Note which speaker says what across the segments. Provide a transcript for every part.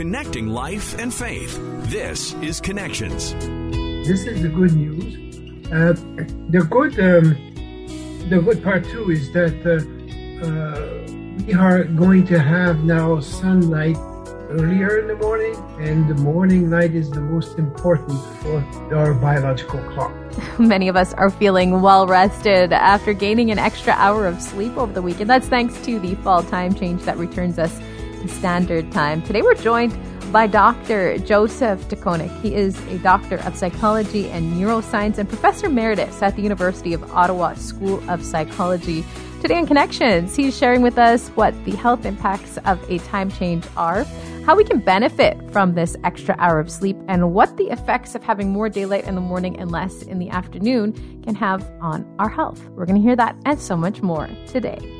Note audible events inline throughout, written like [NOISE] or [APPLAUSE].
Speaker 1: connecting life and faith. This is Connections.
Speaker 2: This is the good news. Uh, the good, um, the good part too is that uh, uh, we are going to have now sunlight earlier in the morning, and the morning light is the most important for our biological clock. [LAUGHS]
Speaker 3: Many of us are feeling well rested after gaining an extra hour of sleep over the weekend. That's thanks to the fall time change that returns us standard time. Today we're joined by Dr. Joseph De Koninck. He is a doctor of psychology and neuroscience and professor emeritus at the University of Ottawa School of Psychology. Today in Connections, he's sharing with us what the health impacts of a time change are how we can benefit from this extra hour of sleep, and what the effects of having more daylight in the morning and less in the afternoon can have on our health. We're going to hear that and so much more today.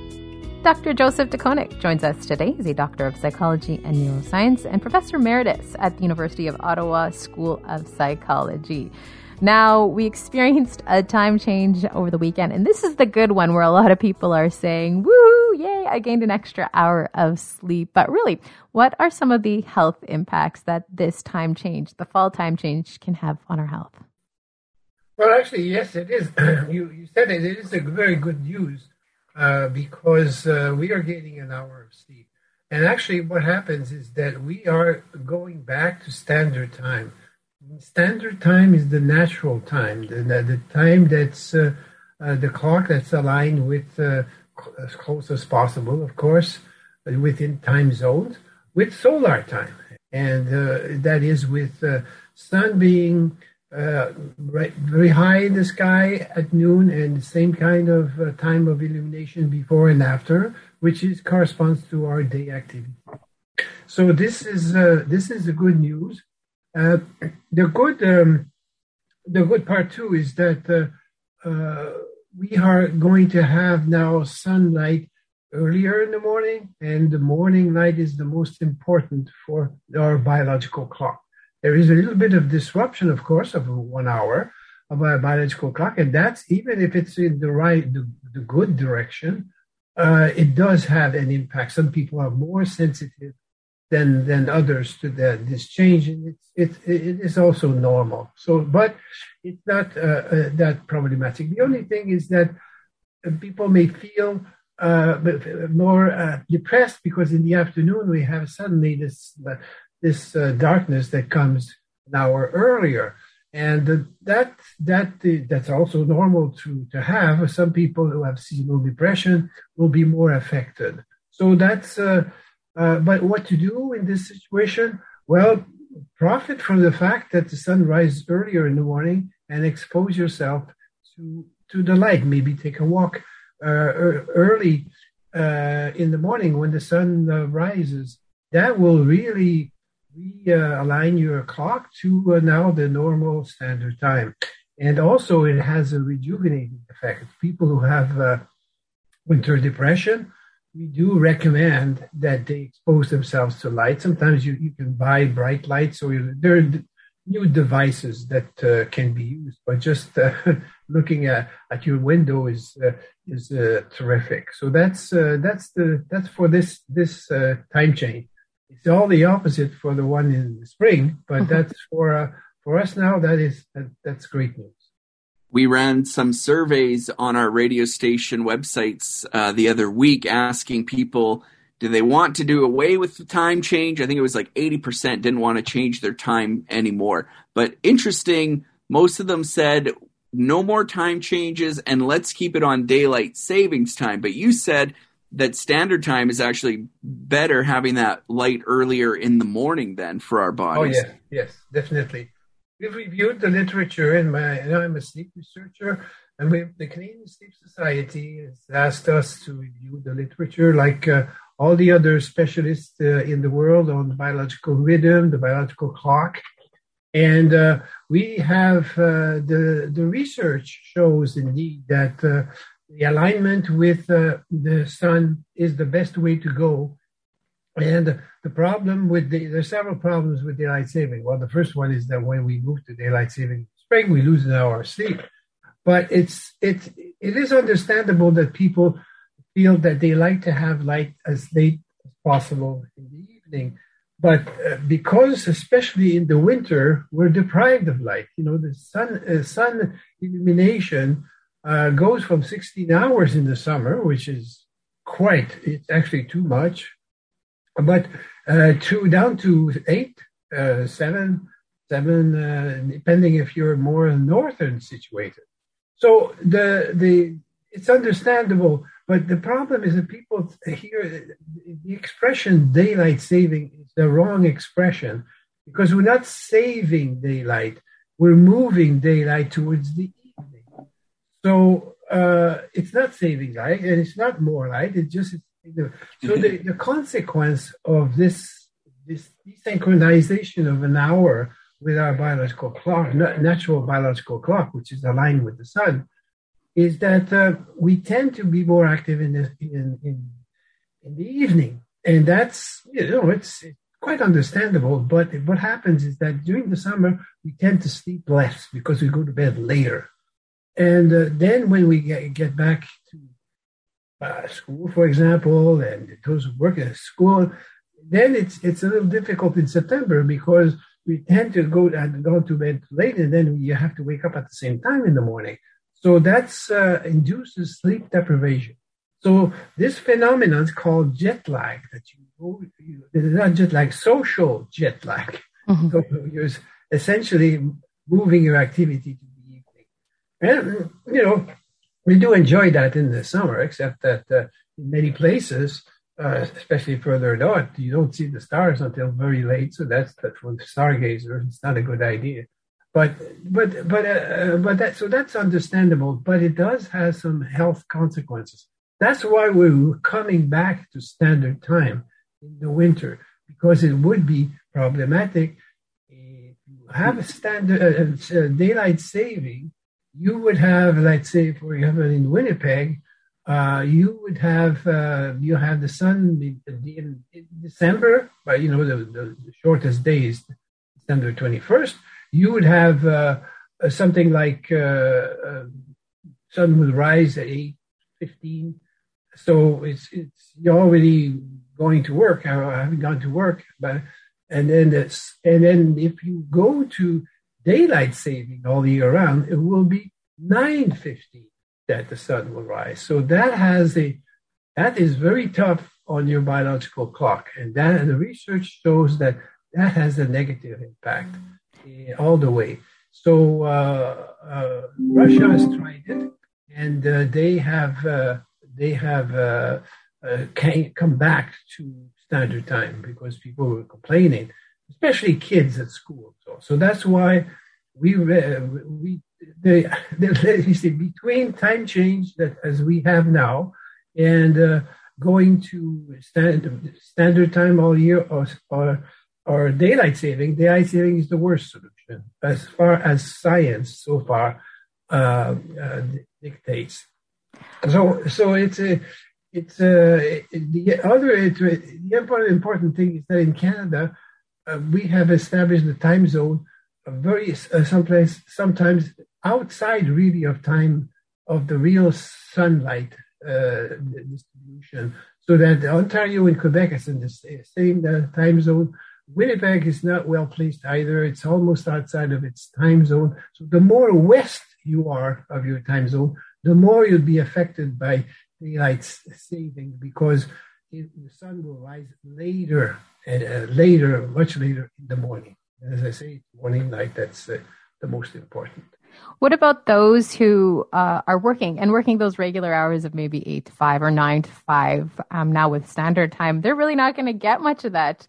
Speaker 3: Dr. Joseph De Koninck joins us today. He's a doctor of psychology and neuroscience and professor emeritus at the University of Ottawa School of Psychology. Now, we experienced a time change over the weekend, and this is the good one where a lot of people are saying, woo, yay, I gained an extra hour of sleep. But really, what are some of the health impacts that this time change, the fall time change, can have on our health?
Speaker 2: Well, actually, yes, it is. [CLEARS THROAT] you, you said it, it is a very good news uh, because uh, we are gaining an hour of sleep. And actually, what happens is that we are going back to standard time. Standard time is the natural time, the, the time that's uh, uh, the clock that's aligned with uh, as close as possible, of course, within time zones, with solar time. And that is with sun being uh, right, very high in the sky at noon and the same kind of time of illumination before and after, which is corresponds to our day activity. So this is this is the good news. Uh, the good, um, the good part too is that uh, uh, we are going to have now sunlight earlier in the morning, and the morning light is the most important for our biological clock. There is a little bit of disruption, of course, of one hour of our biological clock, and that's even if it's in the right, the, the good direction. Uh, it does have an impact. Some people are more sensitive than than others to that this change and it's it, it is also normal so but it's not uh, uh, that problematic the only thing is that people may feel uh, more uh, depressed because in the afternoon we have suddenly this this darkness that comes an hour earlier and that that that's also normal to to have some people who have seasonal depression will be more affected so that's uh, but what to do in this situation? Well, profit from the fact that the sun rises earlier in the morning and expose yourself to, to the light. Maybe take a walk uh, early uh, in the morning when the sun uh, rises. That will really realign your clock to uh, now the normal standard time. And also, it has a rejuvenating effect. People who have winter depression, we do recommend that they expose themselves to light. Sometimes you, you can buy bright lights or you, there are new devices that uh, can be used, but just uh, [LAUGHS] looking at, at your window is uh, is uh, terrific. So that's uh, that's the that's for this this uh, time change. It's all the opposite for the one in the spring, but mm-hmm. that's for uh, for us now. That is that, that's great news
Speaker 4: we ran some surveys on our radio station websites uh, the other week asking people do they want to do away with the time change i think it was like 80% didn't want to change their time anymore but interesting most of them said no more time changes and let's keep it on daylight savings time but you said that standard time is actually better having that light earlier in the morning then for our bodies
Speaker 2: oh yeah yes definitely we've reviewed the literature, and my, you know, I'm a sleep researcher, and we, the Canadian Sleep Society has asked us to review the literature, like uh, all the other specialists uh, in the world on the biological rhythm, the biological clock. And uh, we have uh, the the research shows indeed that uh, the alignment with uh, the sun is the best way to go and the problem with the, there's several problems with daylight saving. Well, the first one is that when we move to daylight saving spring, we lose an hour of sleep. But it's, it's, it is understandable that people feel that they like to have light as late as possible in the evening. but uh, because, especially in the winter, we're deprived of light. You know, the sun uh, sun illumination uh, goes from 16 hours in the summer, which is quite. It's actually too much, but uh, to down to eight, uh, seven, seven, uh, depending if you're more northern situated. So the the it's understandable but the problem is that people hear the expression daylight saving is the wrong expression because we're not saving daylight, we're moving daylight towards the. So uh, it's not saving light and it's not more light, it's just so the, the consequence of this this desynchronization of an hour with our biological clock, natural biological clock, which is aligned with the sun, is that uh, we tend to be more active in the in, in, in the evening, and that's you know it's quite understandable. But what happens is that during the summer we tend to sleep less because we go to bed later, and uh, then when we get, get back to uh, school, for example, and those who work at school, then it's it's a little difficult in September because we tend to go and go to bed late, and then you have to wake up at the same time in the morning. So that's uh, induces sleep deprivation. So this phenomenon is called jet lag. That you, go, you it's not jet lag, social jet lag. Mm-hmm. So you're essentially moving your activity to and you know we do enjoy that in the summer, except that uh, in many places, uh, especially further north, you don't see the stars until very late. So that's that for the stargazer. It's not a good idea but but but uh, but that so that's understandable but it does have some health consequences that's why we're coming back to standard time in the winter because it would be problematic if you have a standard uh, uh, daylight saving you would have let's say for example in winnipeg uh, you would have uh, you have the sun in, in December, but you know the, the, the shortest day is December twenty first you would have uh, something like uh, uh, sun would rise at eight fifteen. So it's it's you're already going to work. I haven't gone to work, but and then and then if you go to daylight saving all year round, it will be nine fifty that the sun will rise. So that has a that is very tough on your biological clock, and that and the research shows that that has a negative impact all the way. So uh, uh, Russia has tried it, and uh, they have they have come back to standard time because people were complaining, especially kids at school. So, so that's why we we the, [LAUGHS] the say between time change that as we have now and uh, going to standard standard time all year or, or or daylight saving, daylight saving is the worst solution as far as science so far uh, uh, dictates. So, so it's a, it's a, the other it, the important important thing is that in Canada uh, we have established the time zone very uh, someplace sometimes outside really of time of the real sunlight uh, distribution, so that Ontario and Quebec is in the same uh, time zone Winnipeg is not well placed either. It's almost outside of its time zone. So the more west you are of your time zone, the more you'll be affected by daylight saving because the sun will rise later, uh, later, much later in the morning. As I say, morning light, that's uh, the most important.
Speaker 3: What about those who uh, are working and working those regular hours of maybe eight to five or nine to five um, now with standard time? They're really not going to get much of that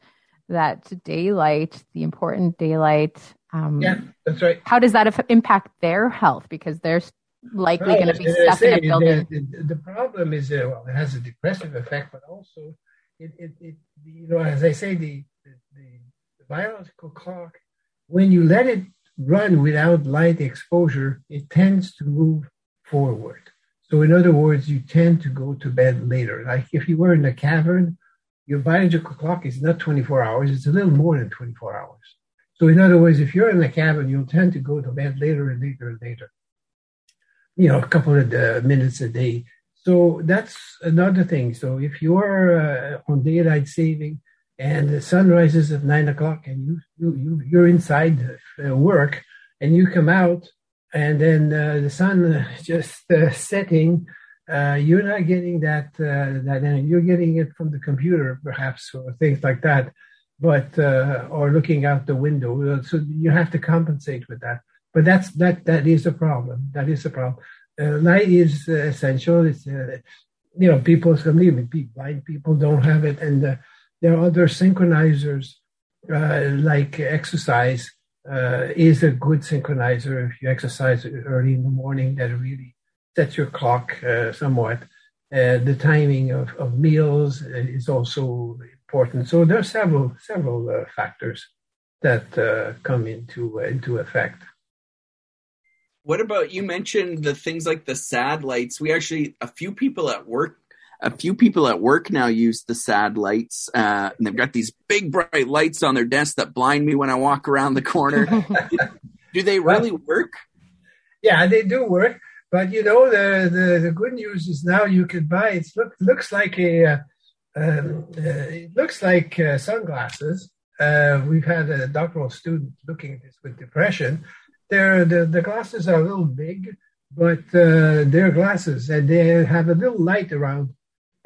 Speaker 3: that daylight, the important daylight.
Speaker 2: Um, yeah, that's right.
Speaker 3: How does that impact their health? Because they're likely well, going to be stuck say, in a building.
Speaker 2: The, the, problem is, uh, well, it has a depressive effect, but also, it, it, it you know, as I say, the, the, the biological clock, when you let it run without light exposure, it tends to move forward. So, in other words, you tend to go to bed later. Like if you were in a cavern your biological clock is not 24 hours, it's a little more than 24 hours. So, in other words, if you're in the cabin, you'll tend to go to bed later and later and later, you know, a couple of uh, minutes a day. So, that's another thing. So, if you're uh, on daylight saving and the sun rises at nine o'clock, and you you, you you're inside uh, work, and you come out, and then uh, the sun [LAUGHS] just uh, setting. You're not getting that that energy. You're getting it from the computer, perhaps, or things like that, but or looking out the window. So you have to compensate with that. But that's that that is a problem. That is a problem. light is essential. It's you know people, some blind people don't have it, and there are other synchronizers uh, like exercise uh, is a good synchronizer if you exercise early in the morning that really sets your clock uh, somewhat. Uh, the timing of, of meals is also important. So there are several several uh, factors that uh, come into into effect.
Speaker 4: What about you mentioned the things like the sad lights? We actually a few people at work a few people at work now use the sad lights, uh, and they've got these big bright lights on their desk that blind me when I walk around the corner. [LAUGHS] do they really work?
Speaker 2: Yeah, they do work. But you know, the, the, the good news is now you can buy. It look, looks like a uh, uh, it looks like uh, sunglasses. Uh, we've had a doctoral student looking at this with depression. They're, the the glasses are a little big, but uh, they're glasses and they have a little light around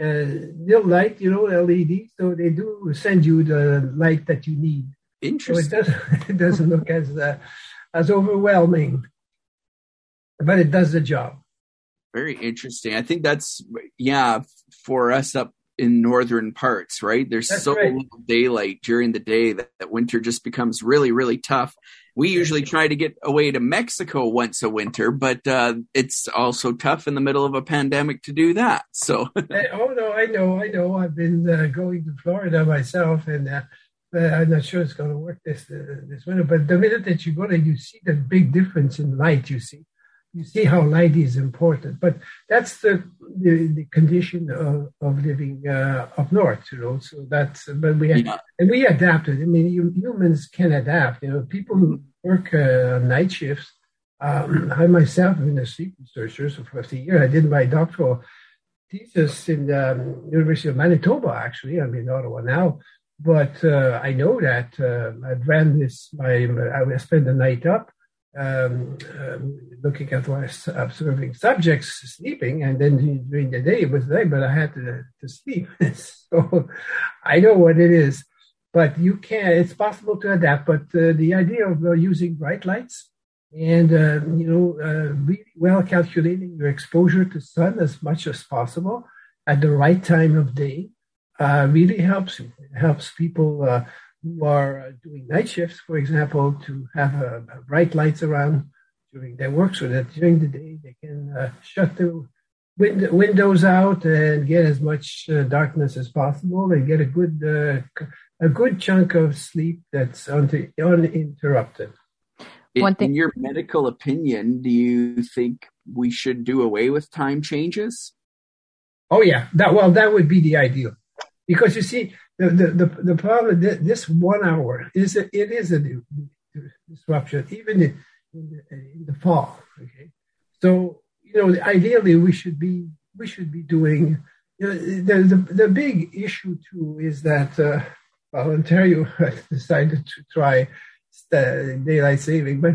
Speaker 2: uh, little light, you know, LED. So they do send you the light that you need.
Speaker 4: Interesting.
Speaker 2: So it doesn't, [LAUGHS] it doesn't look as uh, as overwhelming, but it does the job.
Speaker 4: Very interesting. I think that's yeah for us up in northern parts, right? There's that's so right. little daylight during the day that, that winter just becomes really, really tough. We usually try to get away to Mexico once a winter, but uh, it's also tough in the middle of a pandemic to do that. So,
Speaker 2: oh no, I know, I know. I've been uh, going to Florida myself, and uh, I'm not sure it's going to work this uh, this winter. But the minute that you go there, you see the big difference in light. You see, you see how light is important. But that's the the, the condition of, of living uh, up north, you know. So that's but we yeah. and we adapted. I mean, you, humans can adapt. You know, people who work uh, night shifts. Um, I myself have been a sleep researcher so for a year. I did my doctoral thesis in the um, University of Manitoba. Actually, I'm in Ottawa now. But uh, I know that uh, I ran this. My I spent the night up um, um, looking at was observing subjects sleeping, and then during the day it was late, but I had to, to sleep. [LAUGHS] so I know what it is, but you can. It's possible to adapt. But uh, the idea of uh, using bright lights and uh, you know uh, really well calculating your exposure to sun as much as possible at the right time of day uh, really helps. you. It helps people uh, who are uh, doing night shifts, for example, to have uh, bright lights around during their work so that during the day they can uh, shut the wind- windows out and get as much uh, darkness as possible and get a good uh, a good chunk of sleep that's un- uninterrupted.
Speaker 4: In, in your medical opinion, do you think we should do away with time changes?
Speaker 2: Oh yeah, that well that would be the ideal, because you see the, the, the, the problem, this one hour, is a, it is a disruption, even in, in, the, in the fall. Okay, so you know, ideally, we should be we should be doing. You know, the, the the big issue too is that uh, well, Ontario [LAUGHS] decided to try daylight saving, but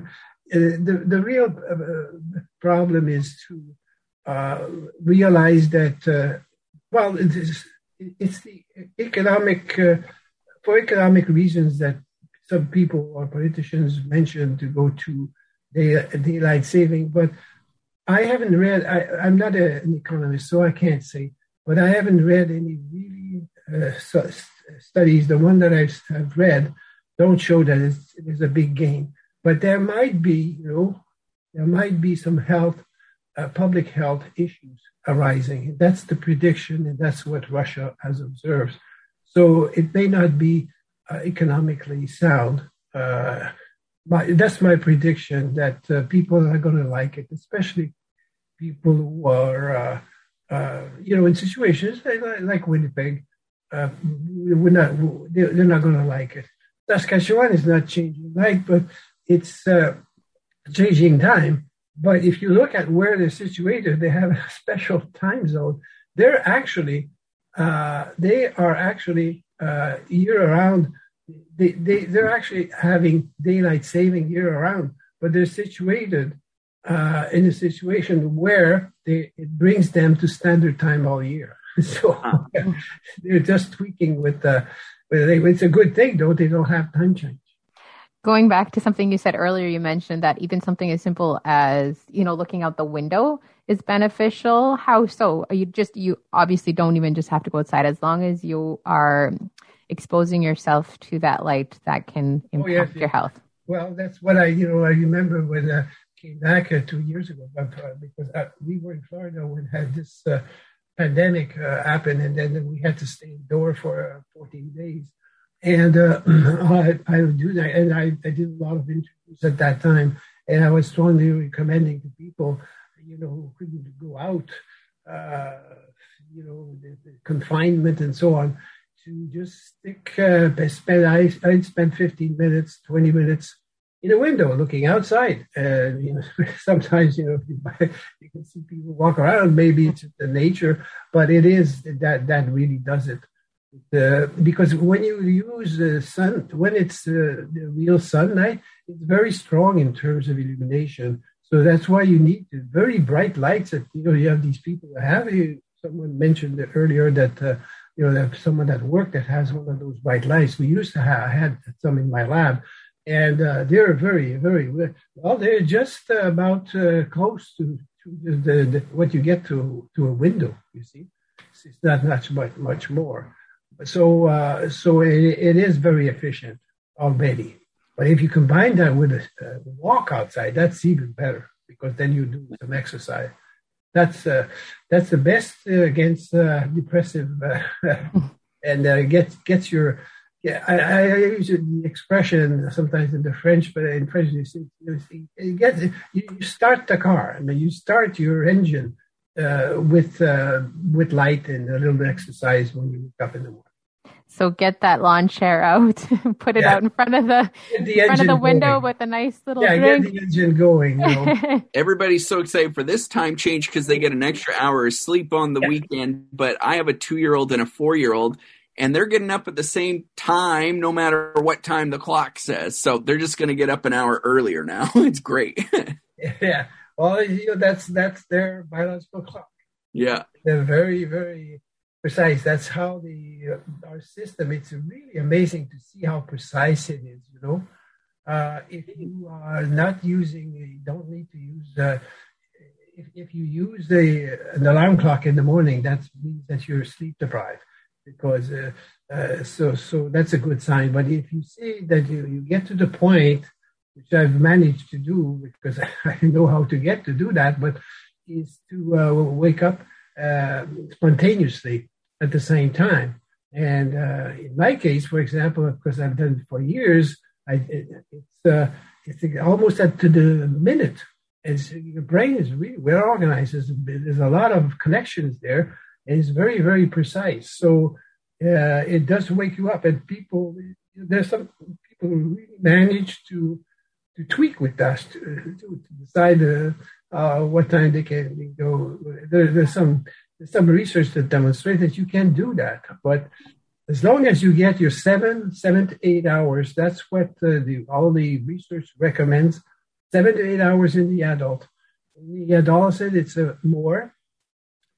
Speaker 2: uh, the the real uh, problem is to uh, realize that uh, well, it is it's the economic, uh, for economic reasons that some people or politicians mention to go to day, daylight saving. But I haven't read, I, am not a, an economist, so I can't say, but I haven't read any really uh, studies. The one that I've, I've read don't show that it's, it's a big gain. But there might be, you know, there might be some health, uh, public health issues arising. That's the prediction, and that's what Russia has observed. So it may not be uh, economically sound. Uh, my, that's my prediction that uh, people are going to like it, especially people who are, uh, uh, you know, in situations like, like Winnipeg. We're not, they're, they're not going to like it. Saskatchewan is not changing light, but it's changing time. But if you look at where they're situated, they have a special time zone. They're actually, uh, they are actually uh, year around. They, they, they're actually having daylight saving year around, but they're situated uh, in a situation where they, it brings them to standard time all year. [LAUGHS] So [LAUGHS] they're just tweaking with the, it's a good thing, though. They don't have time change
Speaker 3: going back to something you said earlier, you mentioned that even something as simple as, you know, looking out the window is beneficial. How so? You just, you obviously don't even just have to go outside as long as you are exposing yourself to that light that can impact oh, yes, your health.
Speaker 2: Well, that's what I, you know, I remember when I came back uh, two years ago, uh, because uh, we were in Florida when had this uh, pandemic uh, happen, and then we had to stay indoor for uh, 14 days and uh, [CLEARS THROAT] I, I would do that. And I, I did a lot of interviews at that time. And I was strongly recommending to people, you know, who couldn't go out, uh, you know, the, the confinement and so on, to just stick, uh, spend, I, I'd spend 15 minutes, 20 minutes in a window looking outside. And, you know, [LAUGHS] sometimes, you know, you, you can see people walk around, maybe it's the nature, but it is that, that really does it. Uh, because when you use the sun, when it's uh, the real sunlight, it's very strong in terms of illumination. So that's why you need very bright lights. That you know you have these people that have. You, someone mentioned earlier that uh, you know that someone at work that has one of those bright lights. We used to have I had some in my lab, and uh, they're very very well. They're just about uh, close to, to the, the, the, what you get to to a window. You see, it's not much much much more. So, uh, so it, it is very efficient already. But if you combine that with a, a, walk outside, that's even better because then you do some exercise. That's uh, that's the best uh, against uh, depressive, uh, [LAUGHS] and uh, gets gets your. Yeah, I, I, use the expression sometimes in the French, but in French you see, you, get, you start the car. I mean, you start your engine uh, with uh, with light and a little exercise when you wake up in the morning.
Speaker 3: So get that lawn chair out, [LAUGHS] put it yeah. out in front of the, the front of the window going. with a nice little yeah, drink.
Speaker 2: get the engine going. You know? [LAUGHS]
Speaker 4: Everybody's so excited for this time change because they get an extra hour of sleep on the yeah. weekend. But I have a two-year-old and a four-year-old, and they're getting up at the same time, no matter what time the clock says. So they're just going to get up an hour earlier now. [LAUGHS] it's great.
Speaker 2: yeah. Well, you know, that's that's their biological clock.
Speaker 4: Yeah.
Speaker 2: They're very, very precise. That's how the uh, our system. It's really amazing to see how precise it is. You know, uh, if you are not using, you don't need to use. Uh, if, if you use the an alarm clock in the morning, that means that you're sleep deprived. Because uh, uh, so so that's a good sign. But if you see that you, you get to the point, which I've managed to do because [LAUGHS] I know how to get to do that, but is to uh, wake up uh, spontaneously at the same time. And uh, in my case, for example, because I've done it for years, I, it, it's, uh, it's almost at to the minute. It's, your brain is really well organized. There's, there's a lot of connections there, and it's very, very precise. So uh, it does wake you up. And people, there's some people who really manage to to tweak with us to, to decide uh, what time they can go. There, there's some there's some research that demonstrates that you can do that, but as long as you get your seven, seven to eight hours, that's what uh, the, all the research recommends. Seven to eight hours in the adult. In the adolescent, it's uh, more,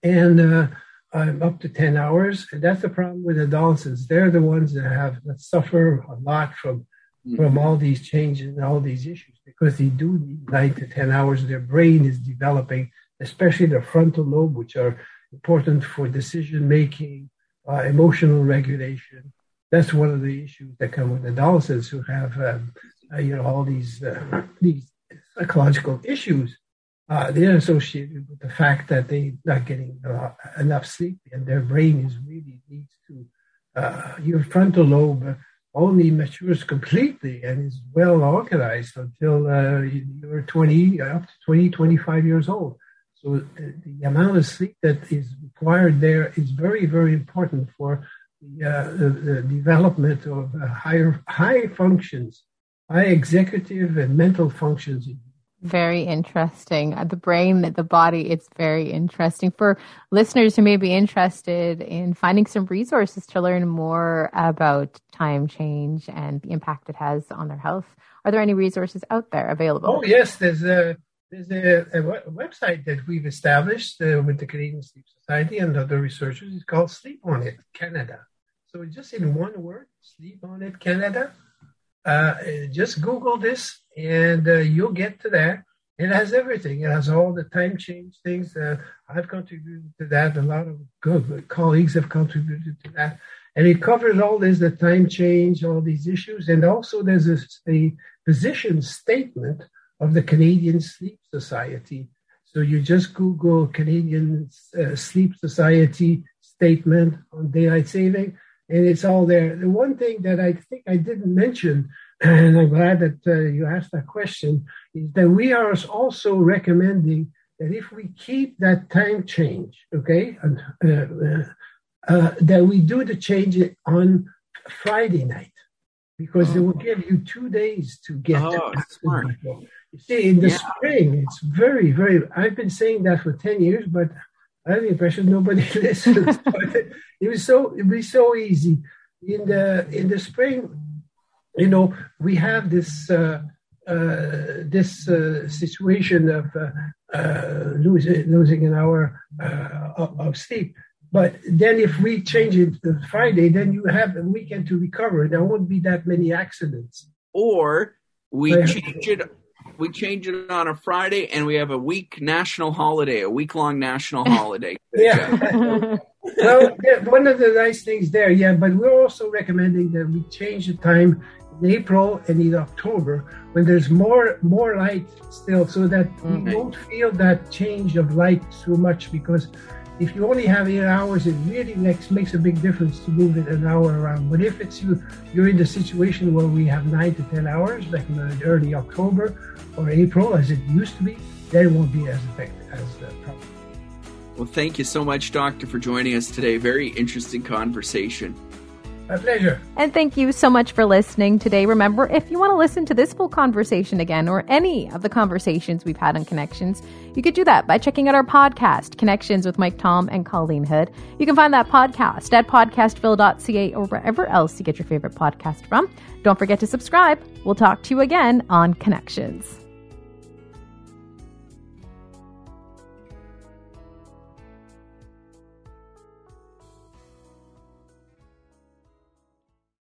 Speaker 2: and uh, um, up to ten hours. And that's the problem with adolescents. They're the ones that have that suffer a lot from mm-hmm. from all these changes and all these issues because they do need nine to ten hours. Their brain is developing, especially the frontal lobe, which are important for decision making, uh, emotional regulation. That's one of the issues that come with adolescents who have, um, uh, you know, all these uh, these psychological issues. Uh, they're associated with the fact that they're not getting enough sleep, and their brain is really needs to. Uh, your frontal lobe only matures completely and is well organized until uh, you're 20, up to 20, 25 years old. So the, the, amount of sleep that is required there is very, very important for the, uh, the, the development of uh, higher high functions, high executive and mental functions in
Speaker 3: Very interesting. Uh, the brain, the body, it's very interesting. For listeners who may be interested in finding some resources to learn more about time change and the impact it has on their health, are there any resources out there available?
Speaker 2: Oh, yes. There's a, there's a, a website that we've established uh, with the Canadian Sleep Society and other researchers. It's called Sleep On It Canada. So just in one word, Sleep On It Canada uh, just Google this and uh, you'll get to that. It has everything. It has all the time change things. Uh, I've contributed to that. A lot of good colleagues have contributed to that. And it covers all this, the time change, all these issues. And also there's a, a position statement of the Canadian Sleep Society. So you just Google Canadian uh, Sleep Society statement on daylight saving and it's all there. The one thing that I think I didn't mention, [CLEARS THROAT] and I'm glad that uh, you asked that question, is that we are also recommending that if we keep that time change, okay, uh, uh, uh, that we do the change on Friday night because oh. it will give you two days to get oh, smart. You see, in the yeah. spring, it's very, very. I've been saying that for ten years, but I have the impression nobody [LAUGHS] listens. it was so it was so easy in the in the spring. You know, we have this uh, uh, this uh, situation of uh, uh, losing losing an hour uh, of, of, sleep. But then, if we change it to Friday, then you have a weekend to recover. There won't be that many accidents.
Speaker 4: Or we change it we change it on a Friday, and we have a week national holiday, a week long national holiday. [LAUGHS]
Speaker 2: yeah. [LAUGHS] well, one of the nice things there, yeah, but we're also recommending that we change the time in April and in October when there's more more light still, so that mm-hmm. we won't feel that change of light so much because if you only have eight hours, it really makes makes a big difference to move it an hour around. But if it's you, you're in the situation where we have nine to ten hours, like in early October or April, as it used to be, then it won't be as effective as the problem.
Speaker 4: Well, thank you so much, Doctor, for joining us today. Very interesting conversation.
Speaker 2: My pleasure.
Speaker 3: And thank you so much for listening today. Remember, if you want to listen to this full conversation again or any of the conversations we've had on Connections, you could do that by checking out our podcast, Connections with Mike Tom and Colleen Hood. You can find that podcast at podcastville.ca or wherever else you get your favorite podcast from. Don't forget to subscribe. We'll talk to you again on Connections.